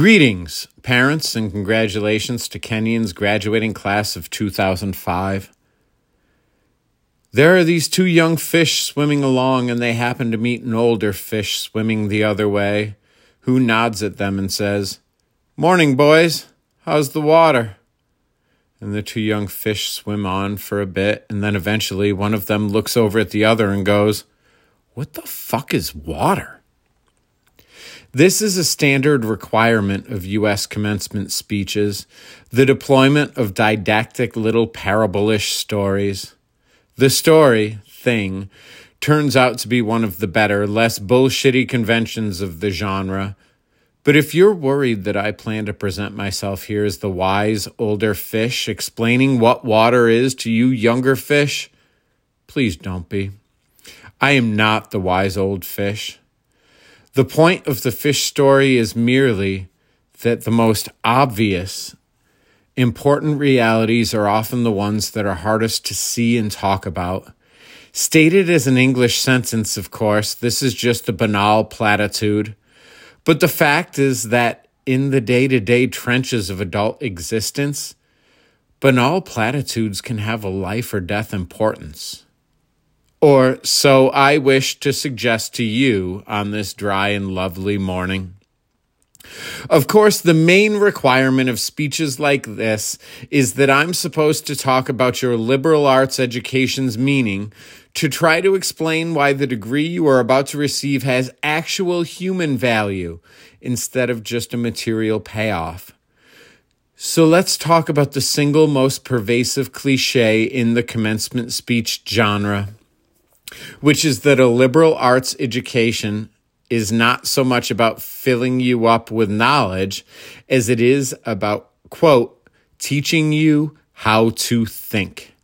Greetings, parents, and congratulations to Kenyon's graduating class of 2005. There are these two young fish swimming along, and they happen to meet an older fish swimming the other way, who nods at them and says, Morning, boys. How's the water? And the two young fish swim on for a bit, and then eventually one of them looks over at the other and goes, What the fuck is water? This is a standard requirement of U.S. commencement speeches, the deployment of didactic little parable-ish stories. The story, thing, turns out to be one of the better, less bullshitty conventions of the genre. But if you're worried that I plan to present myself here as the wise older fish explaining what water is to you younger fish, please don't be. I am not the wise old fish. The point of the fish story is merely that the most obvious Important realities are often the ones that are hardest to see and talk about. Stated as an English sentence, of course, this is just a banal platitude. But the fact is that in the day to day trenches of adult existence, banal platitudes can have a life or death importance. Or so I wish to suggest to you on this dry and lovely morning. Of course, the main requirement of speeches like this is that I'm supposed to talk about your liberal arts education's meaning to try to explain why the degree you are about to receive has actual human value instead of just a material payoff. So let's talk about the single most pervasive cliche in the commencement speech genre, which is that a liberal arts education is not so much about filling you up with knowledge as it is about, quote, teaching you how to think.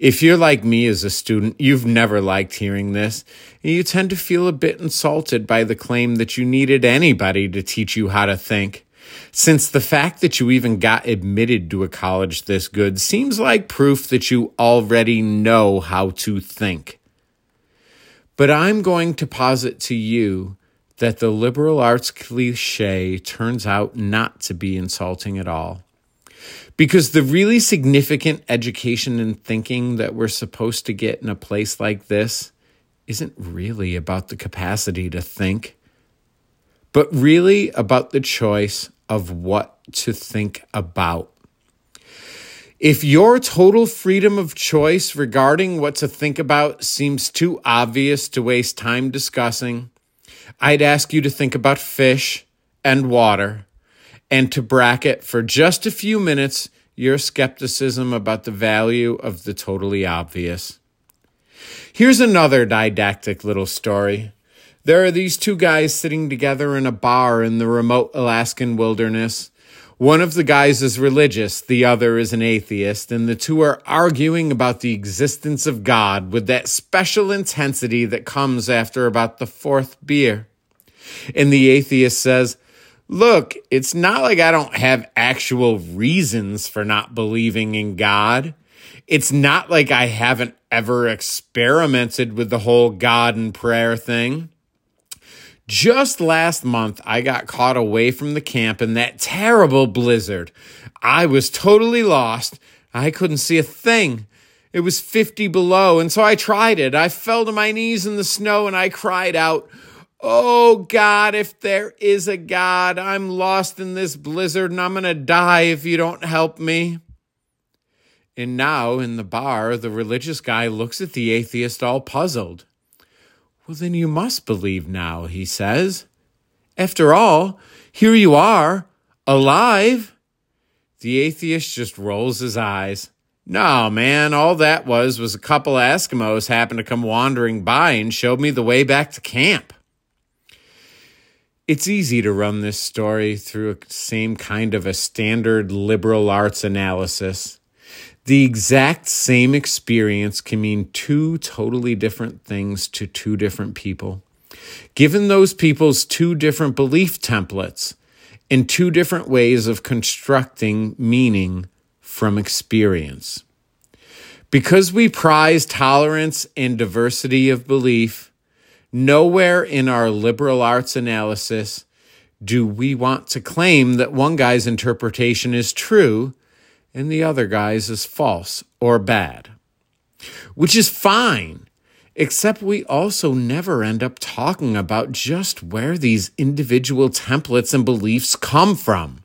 If you're like me as a student, you've never liked hearing this, you tend to feel a bit insulted by the claim that you needed anybody to teach you how to think. Since the fact that you even got admitted to a college this good seems like proof that you already know how to think. But I'm going to posit to you that the liberal arts cliche turns out not to be insulting at all. Because the really significant education and thinking that we're supposed to get in a place like this isn't really about the capacity to think, but really about the choice of what to think about. If your total freedom of choice regarding what to think about seems too obvious to waste time discussing, I'd ask you to think about fish and water and to bracket for just a few minutes your skepticism about the value of the totally obvious. Here's another didactic little story. There are these two guys sitting together in a bar in the remote Alaskan wilderness. One of the guys is religious, the other is an atheist, and the two are arguing about the existence of God with that special intensity that comes after about the fourth beer. And the atheist says, Look, it's not like I don't have actual reasons for not believing in God. It's not like I haven't ever experimented with the whole God and prayer thing. Just last month, I got caught away from the camp in that terrible blizzard. I was totally lost. I couldn't see a thing. It was 50 below, and so I tried it. I fell to my knees in the snow and I cried out, Oh God, if there is a God, I'm lost in this blizzard and I'm going to die if you don't help me. And now in the bar, the religious guy looks at the atheist all puzzled. Well, then you must believe now, he says. After all, here you are, alive. The atheist just rolls his eyes. No, man, all that was was a couple Eskimos happened to come wandering by and showed me the way back to camp. It's easy to run this story through a same kind of a standard liberal arts analysis. The exact same experience can mean two totally different things to two different people. Given those people's two different belief templates and two different ways of constructing meaning from experience. Because we prize tolerance and diversity of belief, nowhere in our liberal arts analysis do we want to claim that one guy's interpretation is true and the other guy's is false or bad? Which is fine, except we also never end up talking about just where these individual templates and beliefs come from.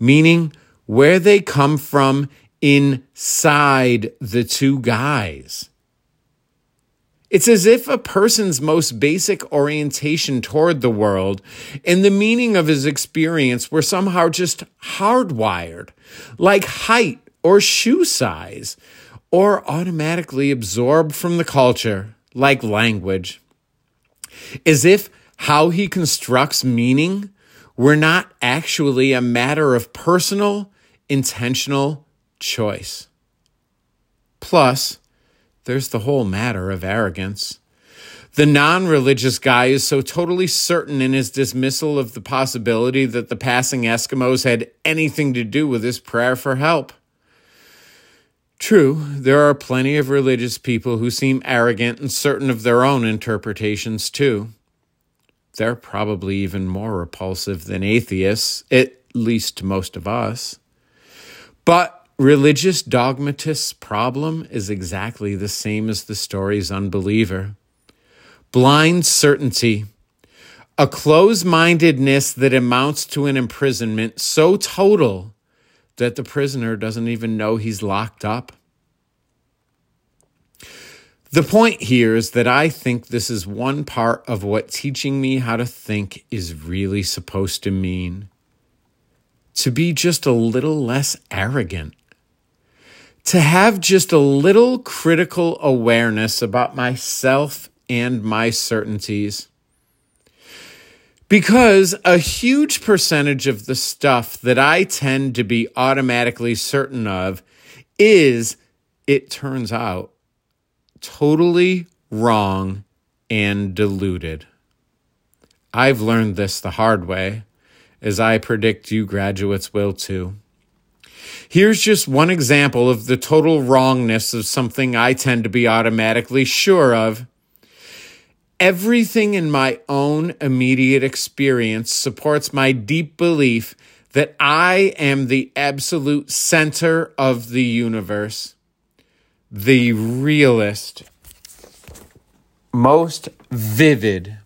Meaning, where they come from inside the two guys. It's as if a person's most basic orientation toward the world and the meaning of his experience were somehow just hardwired, like height or shoe size, or automatically absorbed from the culture, like language. As if how he constructs meaning were not actually a matter of personal, intentional choice. Plus, there's the whole matter of arrogance. The non religious guy is so totally certain in his dismissal of the possibility that the passing Eskimos had anything to do with his prayer for help. True, there are plenty of religious people who seem arrogant and certain of their own interpretations, too. They're probably even more repulsive than atheists, at least to most of us. But Religious dogmatist's problem is exactly the same as the story's unbeliever blind certainty, a close mindedness that amounts to an imprisonment so total that the prisoner doesn't even know he's locked up. The point here is that I think this is one part of what teaching me how to think is really supposed to mean. To be just a little less arrogant to have just a little critical awareness about myself and my certainties. Because a huge percentage of the stuff that I tend to be automatically certain of is, it turns out, totally wrong and deluded. I've learned this the hard way, as I predict you graduates will too. Here's just one example of the total wrongness of something I tend to be automatically sure of. Everything in my own immediate experience supports my deep belief that I am the absolute center of the universe, the realist, most vivid,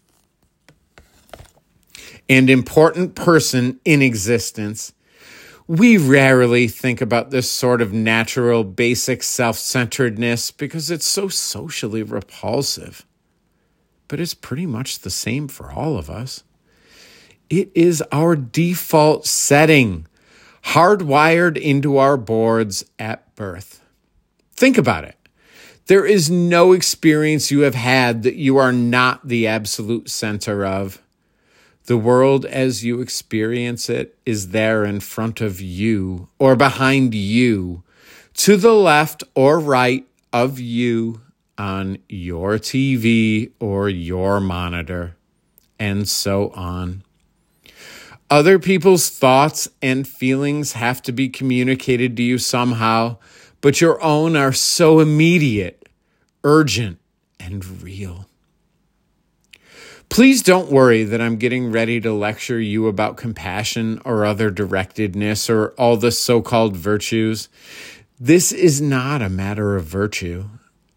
and important person in existence we rarely think about this sort of natural, basic self centeredness because it's so socially repulsive. But it's pretty much the same for all of us. It is our default setting, hardwired into our boards at birth. Think about it. There is no experience you have had that you are not the absolute center of. The world as you experience it is there in front of you or behind you, to the left or right of you on your TV or your monitor, and so on. Other people's thoughts and feelings have to be communicated to you somehow, but your own are so immediate, urgent, and real. Please don't worry that I'm getting ready to lecture you about compassion or other directedness or all the so called virtues. This is not a matter of virtue.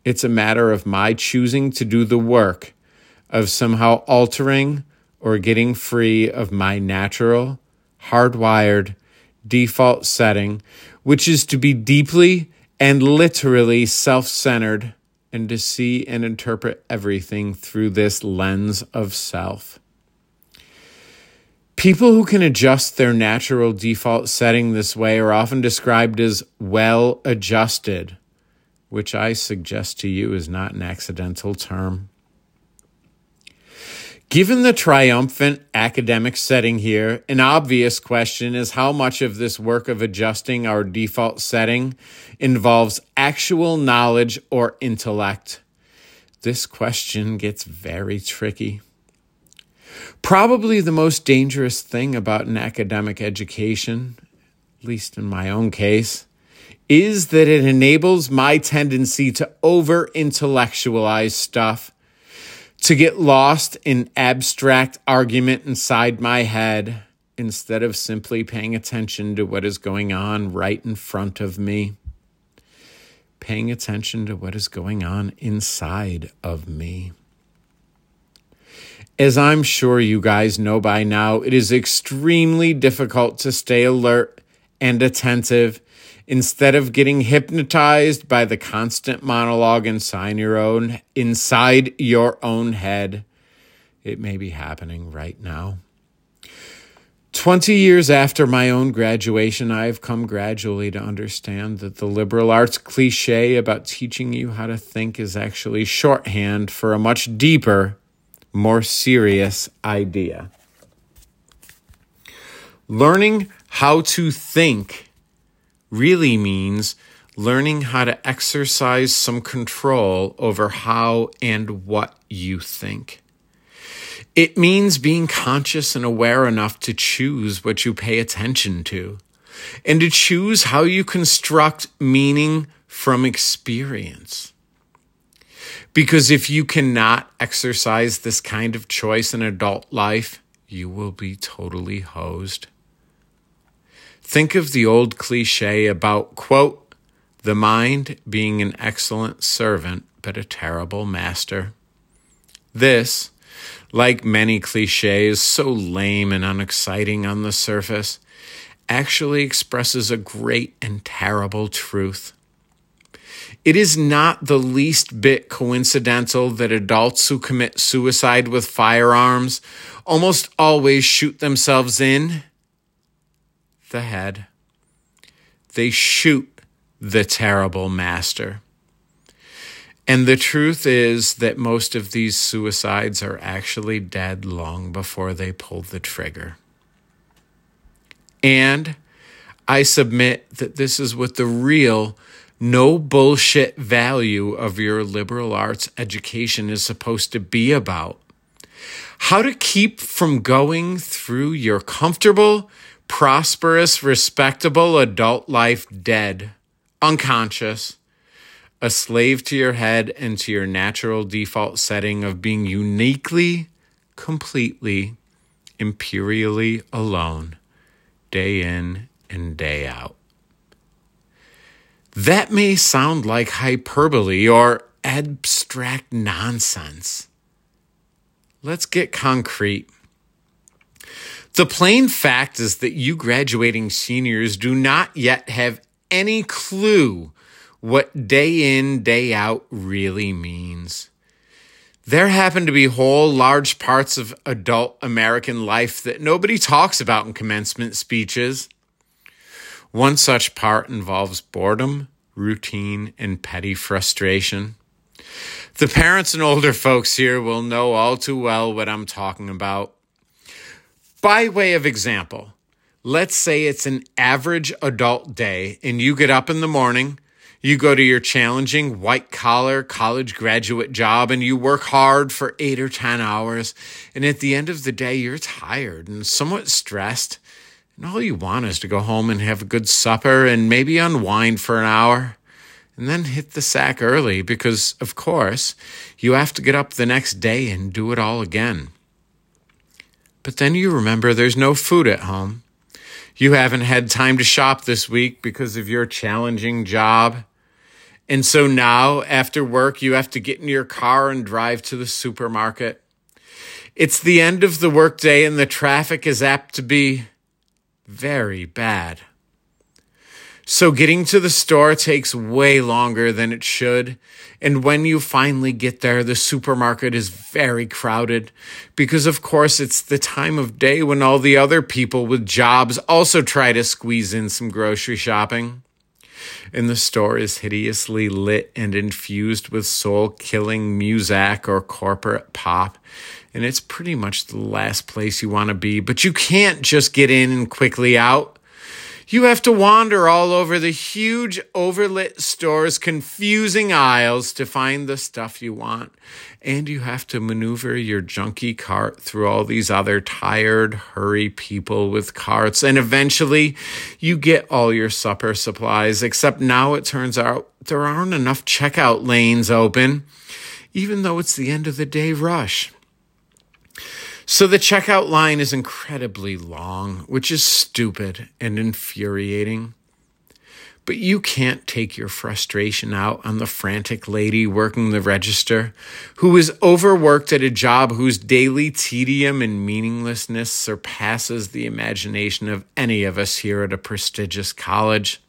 It's a matter of my choosing to do the work of somehow altering or getting free of my natural, hardwired default setting, which is to be deeply and literally self centered and to see and interpret everything through this lens of self. People who can adjust their natural default setting this way are often described as well adjusted, which I suggest to you is not an accidental term. Given the triumphant academic setting here, an obvious question is how much of this work of adjusting our default setting involves actual knowledge or intellect. This question gets very tricky. Probably the most dangerous thing about an academic education, at least in my own case, is that it enables my tendency to over intellectualize stuff to get lost in abstract argument inside my head instead of simply paying attention to what is going on right in front of me. Paying attention to what is going on inside of me. As I'm sure you guys know by now, it is extremely difficult to stay alert and attentive instead of getting hypnotized by the constant monologue inside your own inside your own head. It may be happening right now. 20 years after my own graduation, I have come gradually to understand that the liberal arts cliche about teaching you how to think is actually shorthand for a much deeper, more serious idea. Learning how to think really means learning how to exercise some control over how and what you think. It means being conscious and aware enough to choose what you pay attention to and to choose how you construct meaning from experience. Because if you cannot exercise this kind of choice in adult life, you will be totally hosed. Think of the old cliche about, quote, the mind being an excellent servant, but a terrible master. This, like many cliches, so lame and unexciting on the surface, actually expresses a great and terrible truth. It is not the least bit coincidental that adults who commit suicide with firearms almost always shoot themselves in the head. They shoot the terrible master. And the truth is that most of these suicides are actually dead long before they pull the trigger. And I submit that this is what the real, no bullshit value of your liberal arts education is supposed to be about. How to keep from going through your comfortable, prosperous, respectable adult life dead, unconscious, a slave to your head and to your natural default setting of being uniquely, completely, imperially alone, day in and day out. That may sound like hyperbole or abstract nonsense. Let's get concrete. The plain fact is that you graduating seniors do not yet have any clue what day in, day out really means. There happen to be whole large parts of adult American life that nobody talks about in commencement speeches. One such part involves boredom, routine, and petty frustration. The parents and older folks here will know all too well what I'm talking about. By way of example, let's say it's an average adult day and you get up in the morning, you go to your challenging white collar college graduate job and you work hard for eight or 10 hours. And at the end of the day, you're tired and somewhat stressed. And all you want is to go home and have a good supper and maybe unwind for an hour and then hit the sack early because, of course, you have to get up the next day and do it all again. But then you remember there's no food at home. You haven't had time to shop this week because of your challenging job. And so now, after work, you have to get in your car and drive to the supermarket. It's the end of the workday, and the traffic is apt to be very bad. So getting to the store takes way longer than it should. And when you finally get there, the supermarket is very crowded because, of course, it's the time of day when all the other people with jobs also try to squeeze in some grocery shopping. And the store is hideously lit and infused with soul killing music or corporate pop. And it's pretty much the last place you want to be, but you can't just get in and quickly out. You have to wander all over the huge overlit store's confusing aisles to find the stuff you want. And you have to maneuver your junky cart through all these other tired, hurry people with carts. And eventually you get all your supper supplies, except now it turns out there aren't enough checkout lanes open. even though it's the end of the day rush. So the checkout line is incredibly long, which is stupid and infuriating. But you can't take your frustration out on the frantic lady working the register who is overworked at a job whose daily tedium and meaninglessness surpasses the imagination of any of us here at a prestigious college.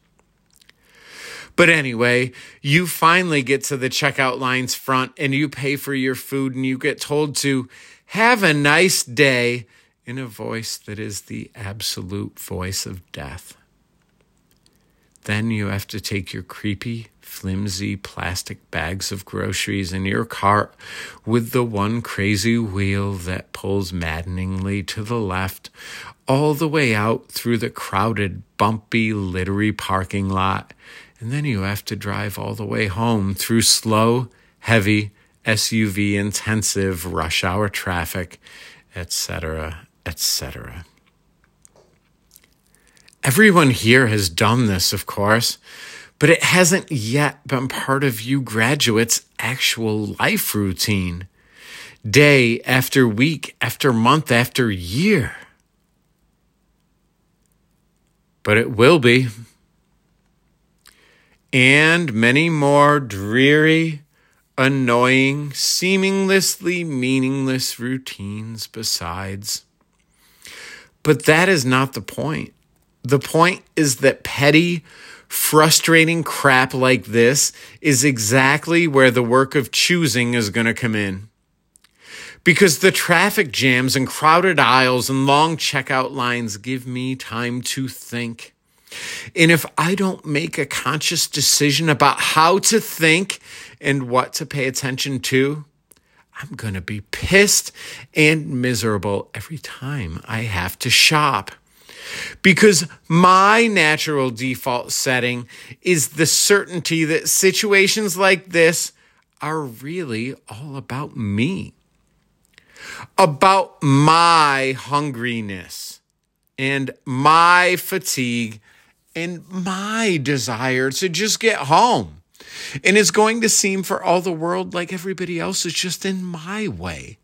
But anyway, you finally get to the checkout line's front and you pay for your food and you get told to have a nice day in a voice that is the absolute voice of death. Then you have to take your creepy, flimsy plastic bags of groceries in your cart with the one crazy wheel that pulls maddeningly to the left all the way out through the crowded, bumpy, littery parking lot. And then you have to drive all the way home through slow, heavy, SUV intensive rush hour traffic, etc., etc. Everyone here has done this, of course, but it hasn't yet been part of you graduates' actual life routine, day after week after month after year. But it will be. And many more dreary, annoying, seamlessly meaningless routines besides. But that is not the point. The point is that petty, frustrating crap like this is exactly where the work of choosing is going to come in. Because the traffic jams and crowded aisles and long checkout lines give me time to think. And if I don't make a conscious decision about how to think and what to pay attention to, I'm going to be pissed and miserable every time I have to shop. Because my natural default setting is the certainty that situations like this are really all about me, about my hungriness and my fatigue and my desire to just get home. And it's going to seem for all the world like everybody else is just in my way.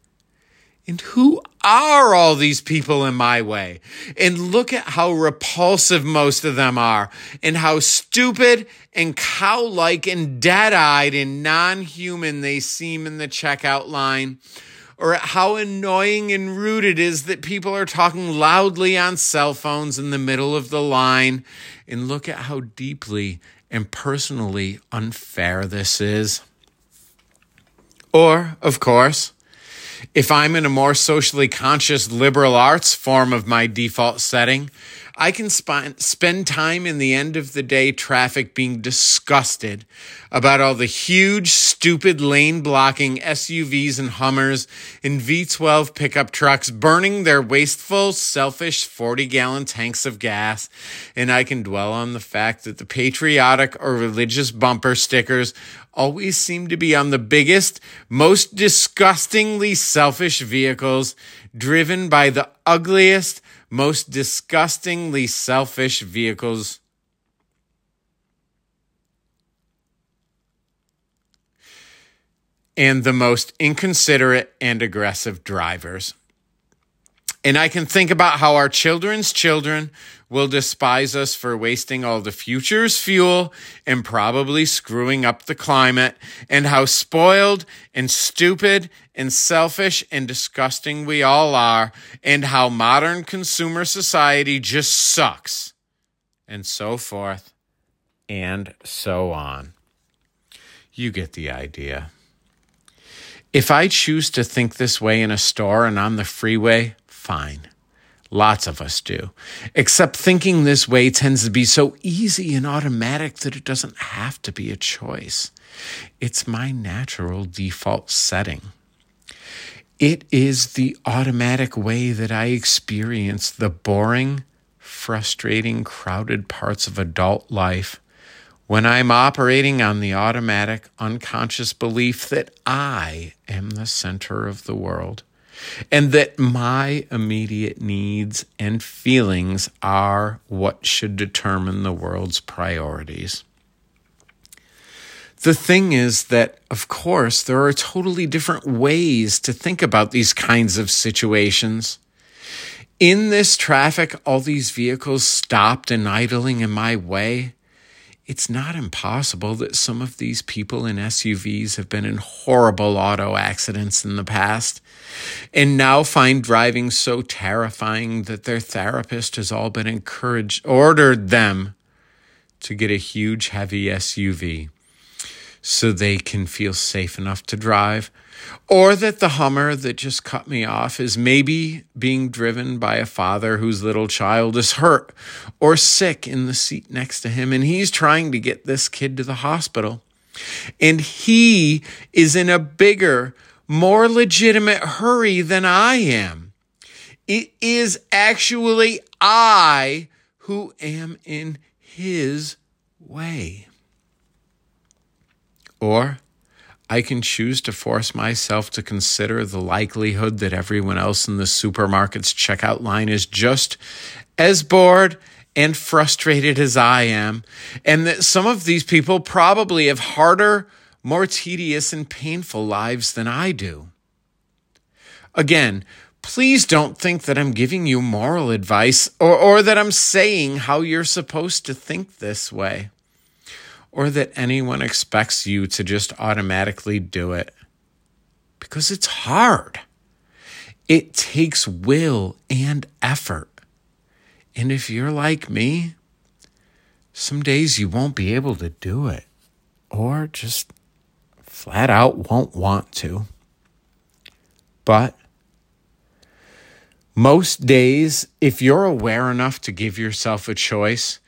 And who are all these people in my way? And look at how repulsive most of them are, and how stupid and cow like and dead eyed and non human they seem in the checkout line, or at how annoying and rude it is that people are talking loudly on cell phones in the middle of the line. And look at how deeply and personally unfair this is. Or, of course, if I'm in a more socially conscious liberal arts form of my default setting, I can sp- spend time in the end of the day traffic being disgusted about all the huge, stupid lane blocking SUVs and Hummers and V12 pickup trucks burning their wasteful, selfish 40 gallon tanks of gas. And I can dwell on the fact that the patriotic or religious bumper stickers always seem to be on the biggest, most disgustingly selfish vehicles driven by the ugliest, most disgustingly selfish vehicles. And the most inconsiderate and aggressive drivers. And I can think about how our children's children will despise us for wasting all the future's fuel and probably screwing up the climate, and how spoiled and stupid and selfish and disgusting we all are, and how modern consumer society just sucks, and so forth, and so on. You get the idea. If I choose to think this way in a store and on the freeway, fine. Lots of us do. Except thinking this way tends to be so easy and automatic that it doesn't have to be a choice. It's my natural default setting. It is the automatic way that I experience the boring, frustrating, crowded parts of adult life when I'm operating on the automatic, unconscious belief that I am the center of the world and that my immediate needs and feelings are what should determine the world's priorities. The thing is that, of course, there are totally different ways to think about these kinds of situations. In this traffic, all these vehicles stopped and idling in my way. It's not impossible that some of these people in SUVs have been in horrible auto accidents in the past and now find driving so terrifying that their therapist has all been encouraged, ordered them to get a huge, heavy SUV so they can feel safe enough to drive. Or that the Hummer that just cut me off is maybe being driven by a father whose little child is hurt or sick in the seat next to him, and he's trying to get this kid to the hospital. And he is in a bigger, more legitimate hurry than I am. It is actually I who am in his way. Or I can choose to force myself to consider the likelihood that everyone else in the supermarket's checkout line is just as bored and frustrated as I am, and that some of these people probably have harder, more tedious, and painful lives than I do. Again, please don't think that I'm giving you moral advice or, or that I'm saying how you're supposed to think this way or that anyone expects you to just automatically do it. Because it's hard. It takes will and effort. And if you're like me, some days you won't be able to do it, or just flat out won't want to. But most days, if you're aware enough to give yourself a choice,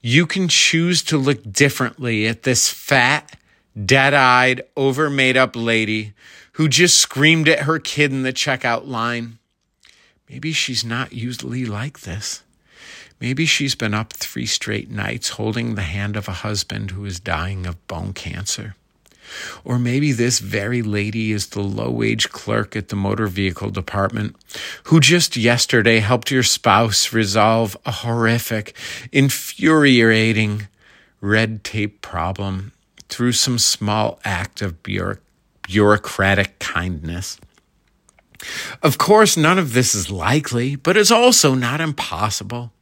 you can choose to look differently at this fat, dead eyed, over made up lady who just screamed at her kid in the checkout line. Maybe she's not usually like this. Maybe she's been up three straight nights holding the hand of a husband who is dying of bone cancer. Or maybe this very lady is the low wage clerk at the motor vehicle department who just yesterday helped your spouse resolve a horrific, infuriating red tape problem through some small act of bureaucratic kindness. Of course, none of this is likely, but it's also not impossible.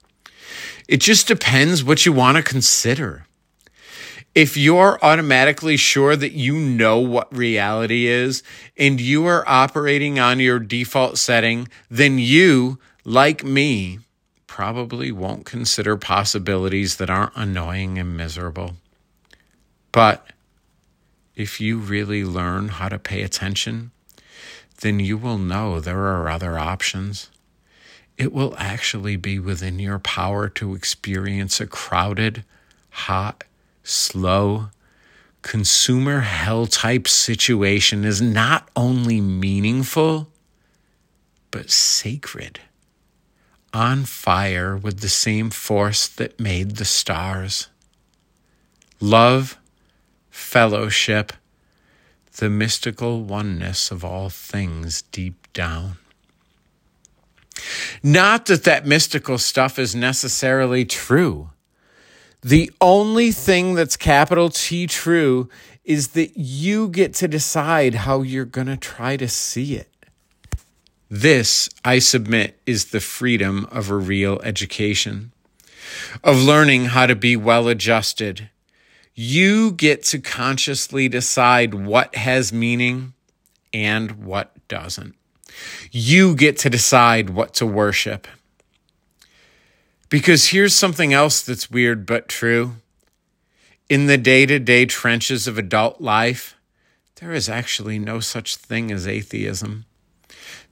It just depends what you want to consider if you're automatically sure that you know what reality is and you are operating on your default setting, then you, like me, probably won't consider possibilities that aren't annoying and miserable. But if you really learn how to pay attention, then you will know there are other options. It will actually be within your power to experience a crowded, hot, slow, consumer hell type situation is not only meaningful, but sacred, on fire with the same force that made the stars. Love, fellowship, the mystical oneness of all things deep down. Not that that mystical stuff is necessarily true. The only thing that's capital T true is that you get to decide how you're going to try to see it. This, I submit, is the freedom of a real education, of learning how to be well adjusted. You get to consciously decide what has meaning and what doesn't. You get to decide what to worship. Because here's something else that's weird but true. In the day to day trenches of adult life, there is actually no such thing as atheism.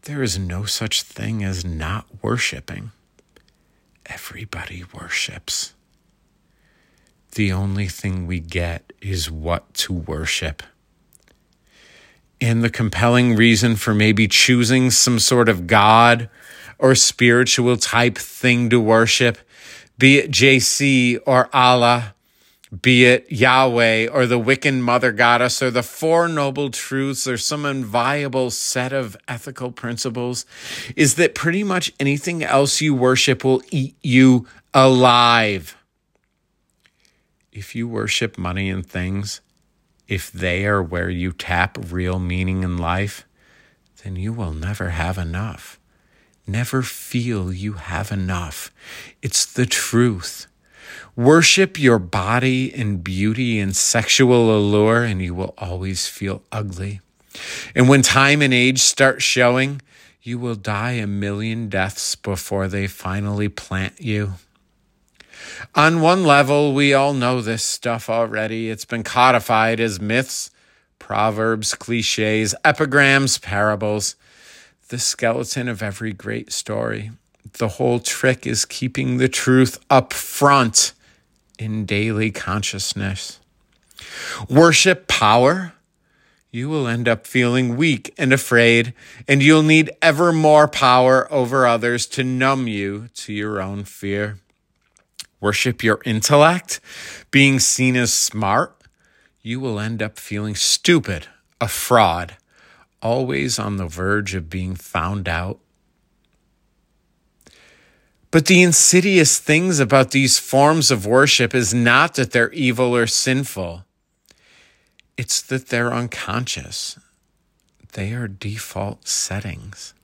There is no such thing as not worshiping. Everybody worships. The only thing we get is what to worship. And the compelling reason for maybe choosing some sort of God or spiritual type thing to worship, be it JC or Allah, be it Yahweh or the Wiccan mother goddess or the Four Noble Truths or some inviolable set of ethical principles, is that pretty much anything else you worship will eat you alive. If you worship money and things, if they are where you tap real meaning in life, then you will never have enough. Never feel you have enough. It's the truth. Worship your body and beauty and sexual allure, and you will always feel ugly. And when time and age start showing, you will die a million deaths before they finally plant you. On one level, we all know this stuff already. It's been codified as myths, proverbs, cliches, epigrams, parables, the skeleton of every great story. The whole trick is keeping the truth up front in daily consciousness. Worship power. You will end up feeling weak and afraid, and you'll need ever more power over others to numb you to your own fear worship your intellect, being seen as smart, you will end up feeling stupid, a fraud, always on the verge of being found out. But the insidious things about these forms of worship is not that they're evil or sinful. It's that they're unconscious. They are default settings.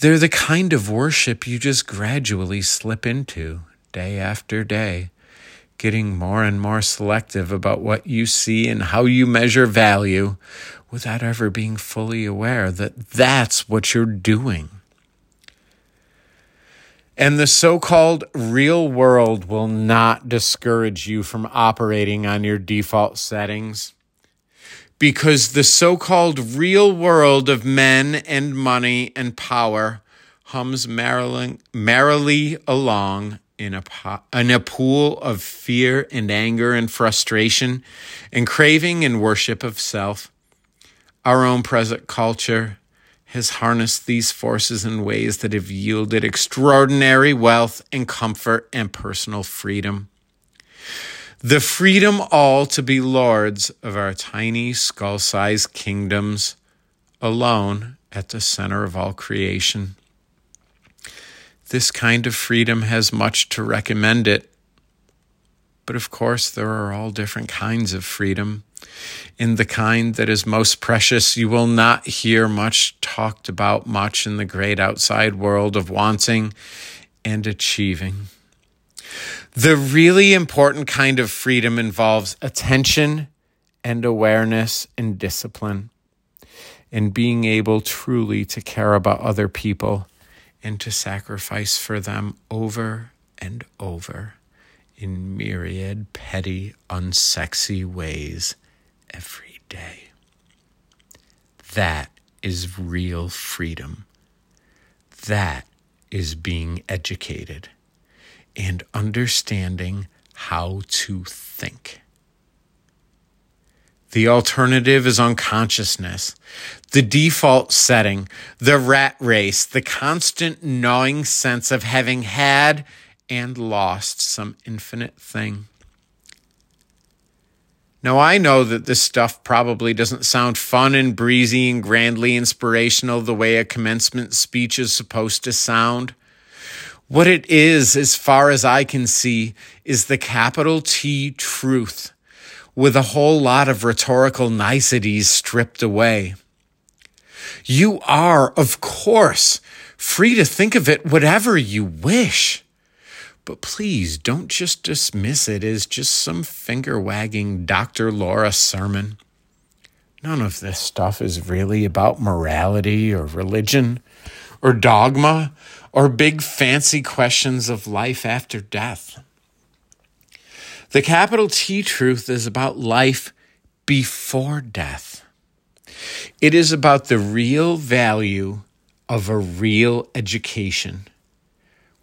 They're the kind of worship you just gradually slip into day after day, getting more and more selective about what you see and how you measure value without ever being fully aware that that's what you're doing. And the so called real world will not discourage you from operating on your default settings because the so called real world of men and money and power hums merrily, merrily along in a, po- in a pool of fear and anger and frustration and craving and worship of self. Our own present culture has harnessed these forces in ways that have yielded extraordinary wealth and comfort and personal freedom the freedom all to be lords of our tiny skull sized kingdoms alone at the center of all creation. This kind of freedom has much to recommend it. But of course, there are all different kinds of freedom. In the kind that is most precious, you will not hear much talked about much in the great outside world of wanting and achieving. The really important kind of freedom involves attention and awareness and discipline, and being able truly to care about other people and to sacrifice for them over and over in myriad petty, unsexy ways every day. That is real freedom. That is being educated and understanding how to think. The alternative is unconsciousness, the default setting, the rat race, the constant gnawing sense of having had and lost some infinite thing. Now, I know that this stuff probably doesn't sound fun and breezy and grandly inspirational the way a commencement speech is supposed to sound. What it is, as far as I can see, is the capital T truth with a whole lot of rhetorical niceties stripped away. You are, of course, free to think of it whatever you wish. But please don't just dismiss it as just some finger wagging Dr. Laura sermon. None of this stuff is really about morality or religion or dogma or big fancy questions of life after death. The capital T truth is about life before death. It is about the real value of a real education,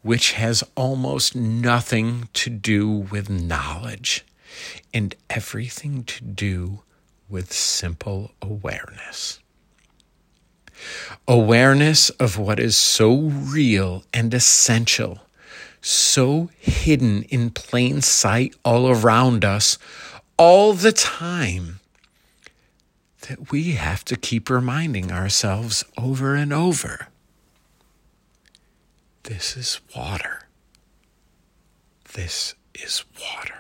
which has almost nothing to do with knowledge and everything to do with simple awareness. Awareness of what is so real and essential, so hidden in plain sight all around us all the time that we have to keep reminding ourselves over and over. This is water. This is water.